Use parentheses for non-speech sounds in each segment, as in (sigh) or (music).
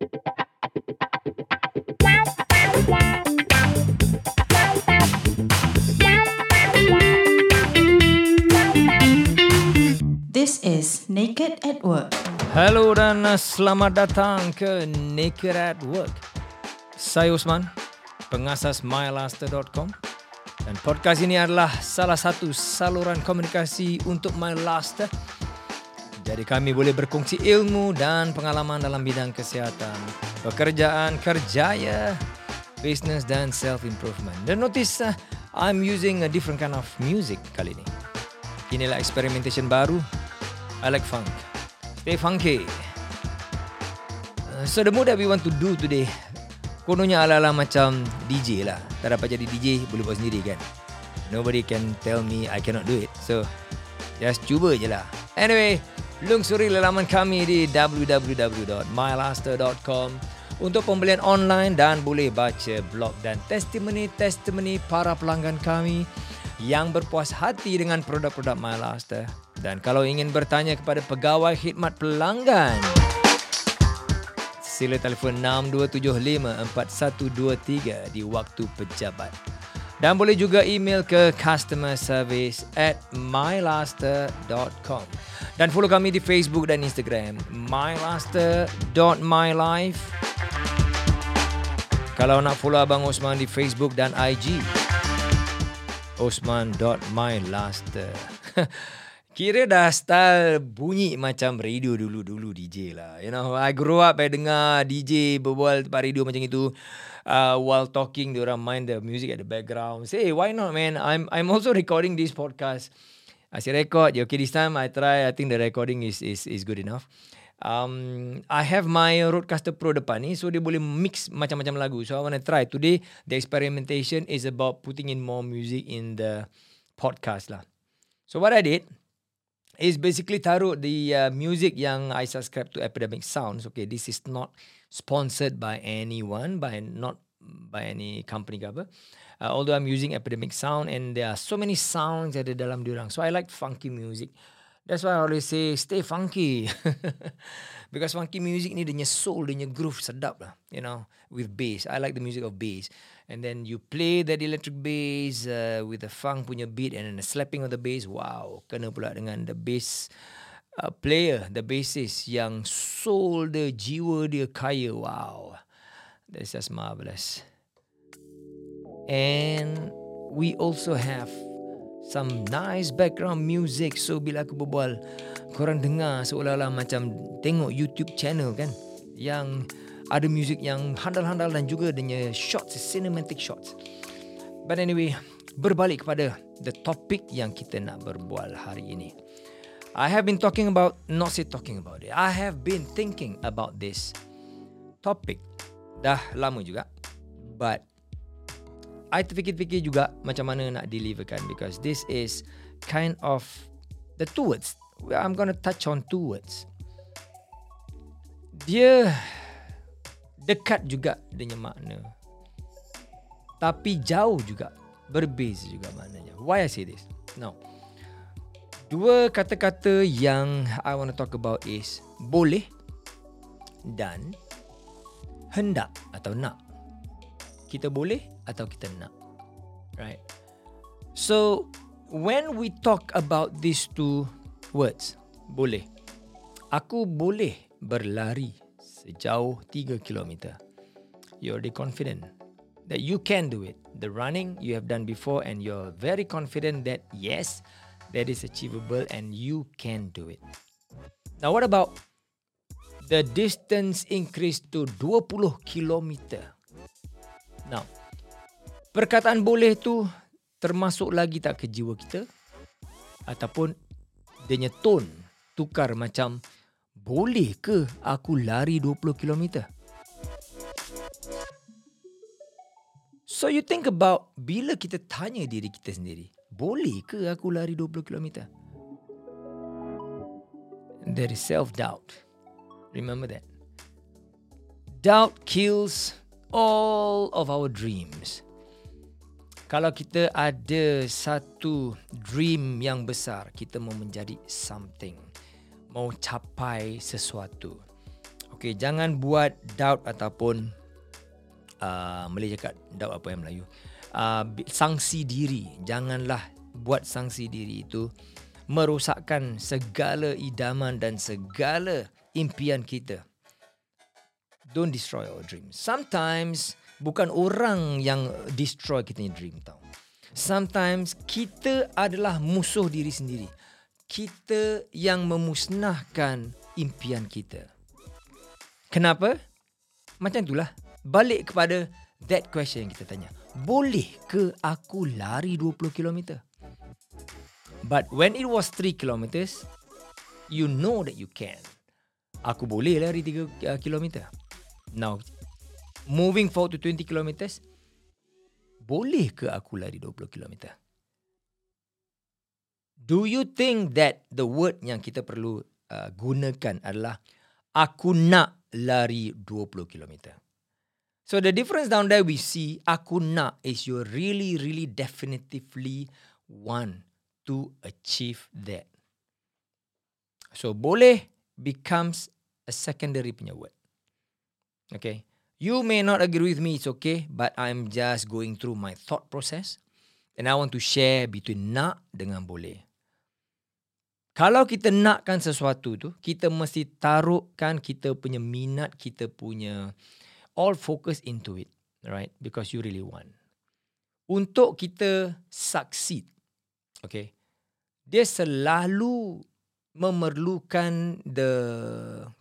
This is Naked at Work. Hello dan selamat datang ke Naked at Work. Saya Usman, pengasas mylaster.com dan podcast ini adalah salah satu saluran komunikasi untuk MyLaster. Jadi kami boleh berkongsi ilmu dan pengalaman dalam bidang kesihatan, pekerjaan, kerjaya, business dan self-improvement. Dan notice uh, I'm using a different kind of music kali ini. Inilah experimentation baru. I like funk. Stay funky. Uh, So the mood that we want to do today Kononnya ala-ala macam DJ lah Tak dapat jadi DJ Boleh buat sendiri kan Nobody can tell me I cannot do it So Just cuba je lah Anyway Lungsuri laman kami di www.mylaster.com Untuk pembelian online Dan boleh baca blog dan testimoni-testimoni Para pelanggan kami Yang berpuas hati dengan produk-produk MyLaster Dan kalau ingin bertanya kepada pegawai khidmat pelanggan sila telefon 6275-4123 di waktu pejabat. Dan boleh juga email ke customer service at mylaster.com. Dan follow kami di Facebook dan Instagram mylaster.mylife. Kalau nak follow Abang Osman di Facebook dan IG osman.mylaster. (laughs) Kira dah style bunyi macam radio dulu-dulu DJ lah. You know, I grew up I dengar DJ berbual tempat radio macam itu. Uh, while talking, diorang main the music at the background. Say, why not man? I'm I'm also recording this podcast. Asyik record je. Okay, this time I try. I think the recording is is is good enough. Um, I have my Rodecaster Pro depan ni, so dia boleh mix macam-macam lagu. So I want to try. Today, the experimentation is about putting in more music in the podcast lah. So what I did, is basically taruh the uh, music yang I subscribe to Epidemic Sounds. Okay, this is not sponsored by anyone, by not by any company ke apa. Uh, although I'm using Epidemic Sound and there are so many sounds ada dalam diorang. So I like funky music. That's why I always say stay funky. (laughs) Because funky music ni dia soul, dia groove sedap lah. You know, with bass. I like the music of bass. And then you play that electric bass uh, with the funk punya beat and then the slapping of the bass. Wow, kena pula dengan the bass uh, player, the bassist yang soul dia, jiwa dia kaya. Wow, that's just marvelous. And we also have some nice background music. So bila aku berbual, korang dengar seolah-olah macam tengok YouTube channel kan. Yang ada music yang handal-handal dan juga adanya shots, cinematic shots. But anyway, berbalik kepada the topic yang kita nak berbual hari ini. I have been talking about, not say talking about it. I have been thinking about this topic dah lama juga. But I terfikir-fikir juga macam mana nak deliverkan because this is kind of the two words. I'm gonna touch on two words. Dia dekat juga dengan makna. Tapi jauh juga. Berbeza juga maknanya. Why I say this? Now, dua kata-kata yang I want to talk about is boleh dan hendak atau nak. Kita boleh atau kita nak. Right? So, when we talk about these two words, boleh. Aku boleh berlari sejauh 3 km. You're already confident that you can do it. The running you have done before and you're very confident that yes, that is achievable and you can do it. Now what about the distance increase to 20 km? Now, perkataan boleh tu termasuk lagi tak ke jiwa kita? Ataupun dia punya tone tukar macam boleh ke aku lari 20 km? So you think about bila kita tanya diri kita sendiri, boleh ke aku lari 20 km? There is self-doubt. Remember that. Doubt kills all of our dreams. Kalau kita ada satu dream yang besar, kita mau menjadi something. Mau capai sesuatu. Okay, jangan buat doubt ataupun uh, Malay cakap doubt apa yang Melayu. Uh, sangsi diri. Janganlah buat sangsi diri itu merosakkan segala idaman dan segala impian kita. Don't destroy our dreams. Sometimes bukan orang yang destroy kita punya dream tau. Sometimes kita adalah musuh diri sendiri. Kita yang memusnahkan impian kita. Kenapa? Macam itulah. Balik kepada that question yang kita tanya. Boleh ke aku lari 20 km? But when it was 3 km, you know that you can. Aku boleh lari 3 km. Now, moving forward to 20 km, boleh ke aku lari 20 km? Do you think that the word yang kita perlu uh, gunakan adalah aku nak lari 20 km? So the difference down there we see aku nak is you really really definitively want to achieve that. So boleh becomes a secondary punya word. Okay. You may not agree with me, it's okay. But I'm just going through my thought process. And I want to share between nak dengan boleh. Kalau kita nakkan sesuatu tu, kita mesti taruhkan kita punya minat, kita punya all focus into it, right? Because you really want. Untuk kita succeed, okay, dia selalu memerlukan the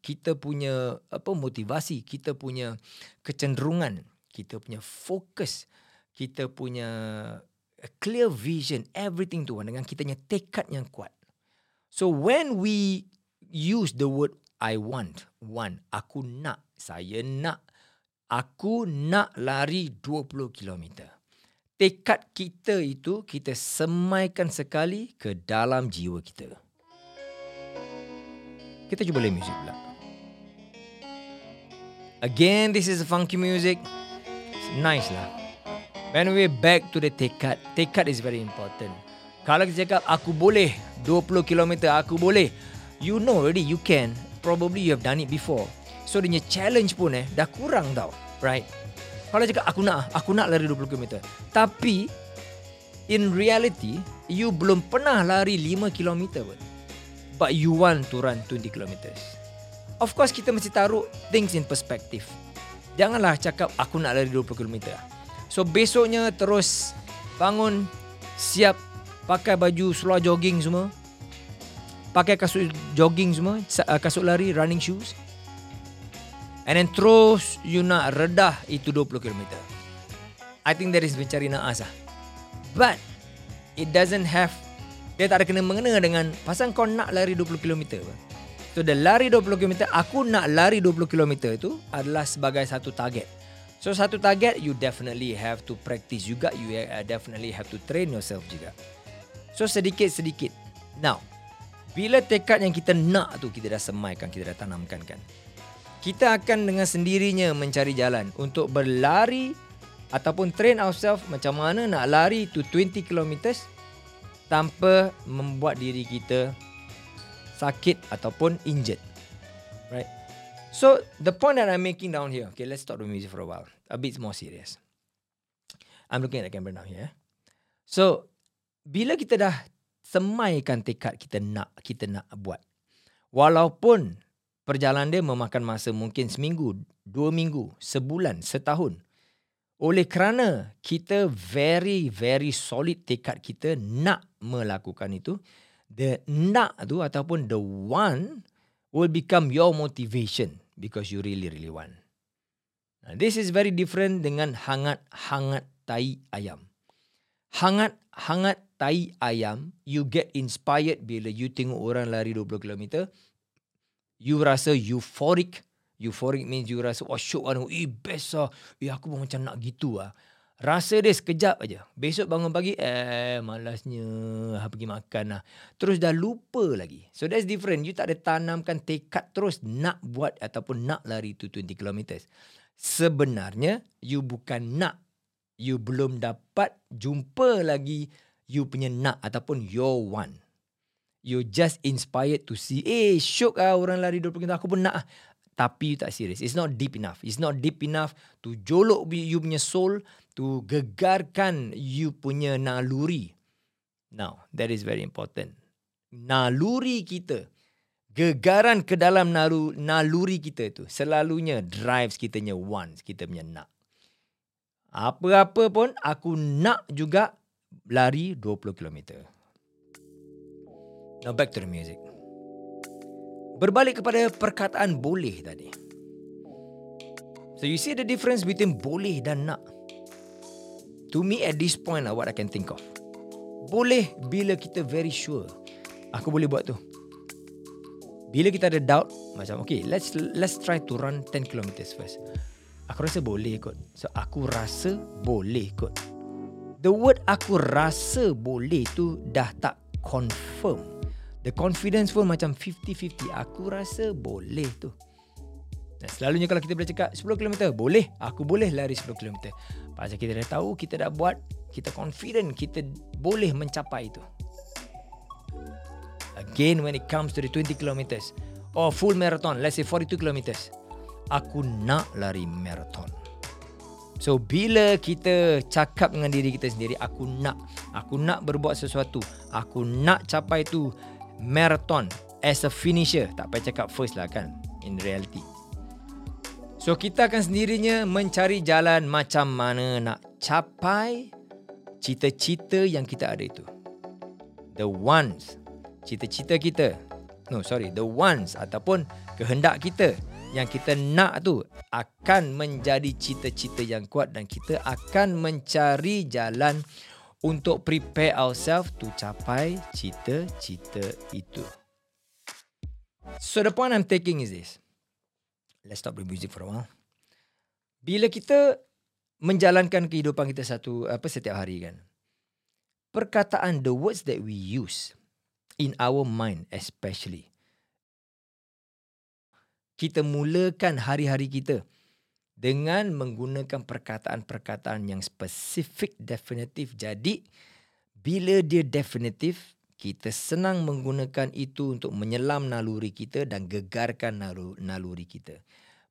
kita punya apa motivasi, kita punya kecenderungan, kita punya fokus, kita punya clear vision, everything tu dengan kita punya tekad yang kuat. So when we use the word I want, want, aku nak, saya nak, aku nak lari 20 km. Tekad kita itu kita semaikan sekali ke dalam jiwa kita. Kita cuba play music pula. Again, this is funky music. It's nice lah. When we back to the tekad, tekad is very important. Kalau kita cakap, aku boleh 20 km, aku boleh. You know already, you can. Probably you have done it before. So, dia challenge pun eh, dah kurang tau right? Kalau cakap aku nak, aku nak lari 20 km. Tapi in reality, you belum pernah lari 5 km pun. But you want to run 20 km. Of course kita mesti taruh things in perspective. Janganlah cakap aku nak lari 20 km. So besoknya terus bangun siap pakai baju seluar jogging semua. Pakai kasut jogging semua, kasut lari, running shoes. And then terus you nak redah itu 20 km. I think that is mencari naas lah. But it doesn't have dia tak ada kena mengena dengan pasal kau nak lari 20 km. So the lari 20 km aku nak lari 20 km itu adalah sebagai satu target. So satu target you definitely have to practice juga you uh, definitely have to train yourself juga. So sedikit sedikit. Now bila tekad yang kita nak tu kita dah semaikan, kita dah tanamkan kan kita akan dengan sendirinya mencari jalan untuk berlari ataupun train ourselves macam mana nak lari to 20 km tanpa membuat diri kita sakit ataupun injured. Right? So, the point that I'm making down here, okay, let's stop the music for a while. A bit more serious. I'm looking at the camera now here. So, bila kita dah semaikan tekad kita nak kita nak buat. Walaupun perjalanan dia memakan masa mungkin seminggu, dua minggu, sebulan, setahun. Oleh kerana kita very, very solid tekad kita nak melakukan itu, the nak tu ataupun the one will become your motivation because you really, really want. This is very different dengan hangat-hangat tai ayam. Hangat-hangat tai ayam, you get inspired bila you tengok orang lari 20 kilometer, you rasa euphoric. Euphoric means you rasa, oh syok kan, eh best lah. Eh aku pun macam nak gitu lah. Rasa dia sekejap aja. Besok bangun pagi, eh malasnya ha, pergi makan lah. Terus dah lupa lagi. So that's different. You tak ada tanamkan tekad terus nak buat ataupun nak lari tu 20 km. Sebenarnya, you bukan nak. You belum dapat jumpa lagi you punya nak ataupun your want you just inspired to see eh syok ah orang lari 20 km aku pun nak tapi you tak serius. It's not deep enough. It's not deep enough to jolok you punya soul, to gegarkan you punya naluri. Now, that is very important. Naluri kita, gegaran ke dalam nalu, naluri kita tu selalunya drives kita punya wants, kita punya nak. Apa-apa pun aku nak juga lari 20 km. Now back to the music. Berbalik kepada perkataan boleh tadi. So you see the difference between boleh dan nak. To me at this point lah what I can think of. Boleh bila kita very sure. Aku boleh buat tu. Bila kita ada doubt macam okay let's let's try to run 10 km first. Aku rasa boleh kot. So aku rasa boleh kot. The word aku rasa boleh tu dah tak confirm. The confidence pun macam 50-50. Aku rasa boleh tu. Dan selalunya kalau kita boleh cakap 10 km, boleh. Aku boleh lari 10 km. Pasal kita dah tahu, kita dah buat, kita confident, kita boleh mencapai itu. Again, when it comes to the 20 km, or full marathon, let's say 42 kilometers aku nak lari marathon. So bila kita cakap dengan diri kita sendiri aku nak aku nak berbuat sesuatu, aku nak capai tu marathon as a finisher, tak payah cakap first lah kan in reality. So kita akan sendirinya mencari jalan macam mana nak capai cita-cita yang kita ada itu. The ones, cita-cita kita. No, sorry, the ones ataupun kehendak kita yang kita nak tu akan menjadi cita-cita yang kuat dan kita akan mencari jalan untuk prepare ourselves to capai cita-cita itu. So the point I'm taking is this. Let's stop the music for a while. Bila kita menjalankan kehidupan kita satu apa setiap hari kan. Perkataan the words that we use in our mind especially kita mulakan hari-hari kita dengan menggunakan perkataan-perkataan yang spesifik definitif. Jadi bila dia definitif, kita senang menggunakan itu untuk menyelam naluri kita dan gegarkan naluri kita.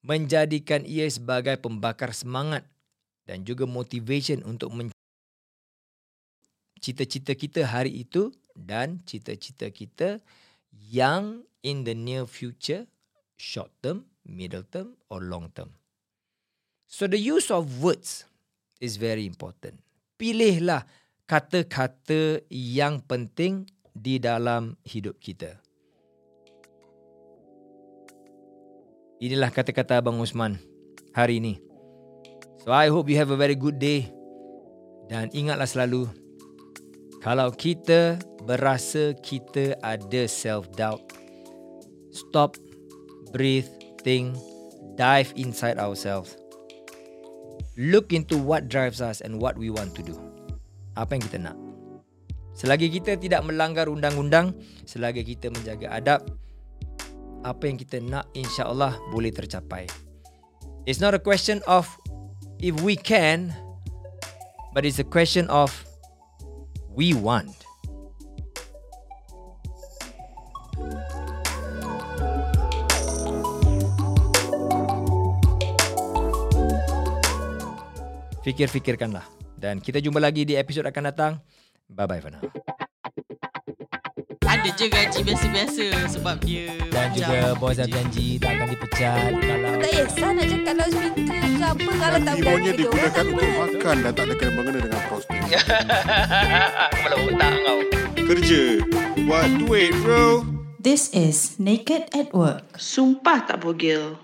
Menjadikan ia sebagai pembakar semangat dan juga motivation untuk cita-cita kita hari itu dan cita-cita kita yang in the near future short term, middle term or long term. So the use of words is very important. Pilihlah kata-kata yang penting di dalam hidup kita. Inilah kata-kata Abang Usman hari ini. So I hope you have a very good day. Dan ingatlah selalu, kalau kita berasa kita ada self-doubt, stop breathe, think, dive inside ourselves. Look into what drives us and what we want to do. Apa yang kita nak. Selagi kita tidak melanggar undang-undang, selagi kita menjaga adab, apa yang kita nak insya-Allah boleh tercapai. It's not a question of if we can, but it's a question of we want. Fikir-fikirkanlah. Dan kita jumpa lagi di episod akan datang. Bye-bye for now. Ada je gaji biasa-biasa sebab dia Dan macam juga bos dah janji tak akan dipecat kalau... Tak kisah nak cakap loudspeaker ke apa kalau tak berani Ibunya dia digunakan untuk makan dan tak ada kena mengena dengan prostit. (laughs) Kepala otak kau. Kerja. Buat duit bro. This is Naked at Work. Sumpah tak bogel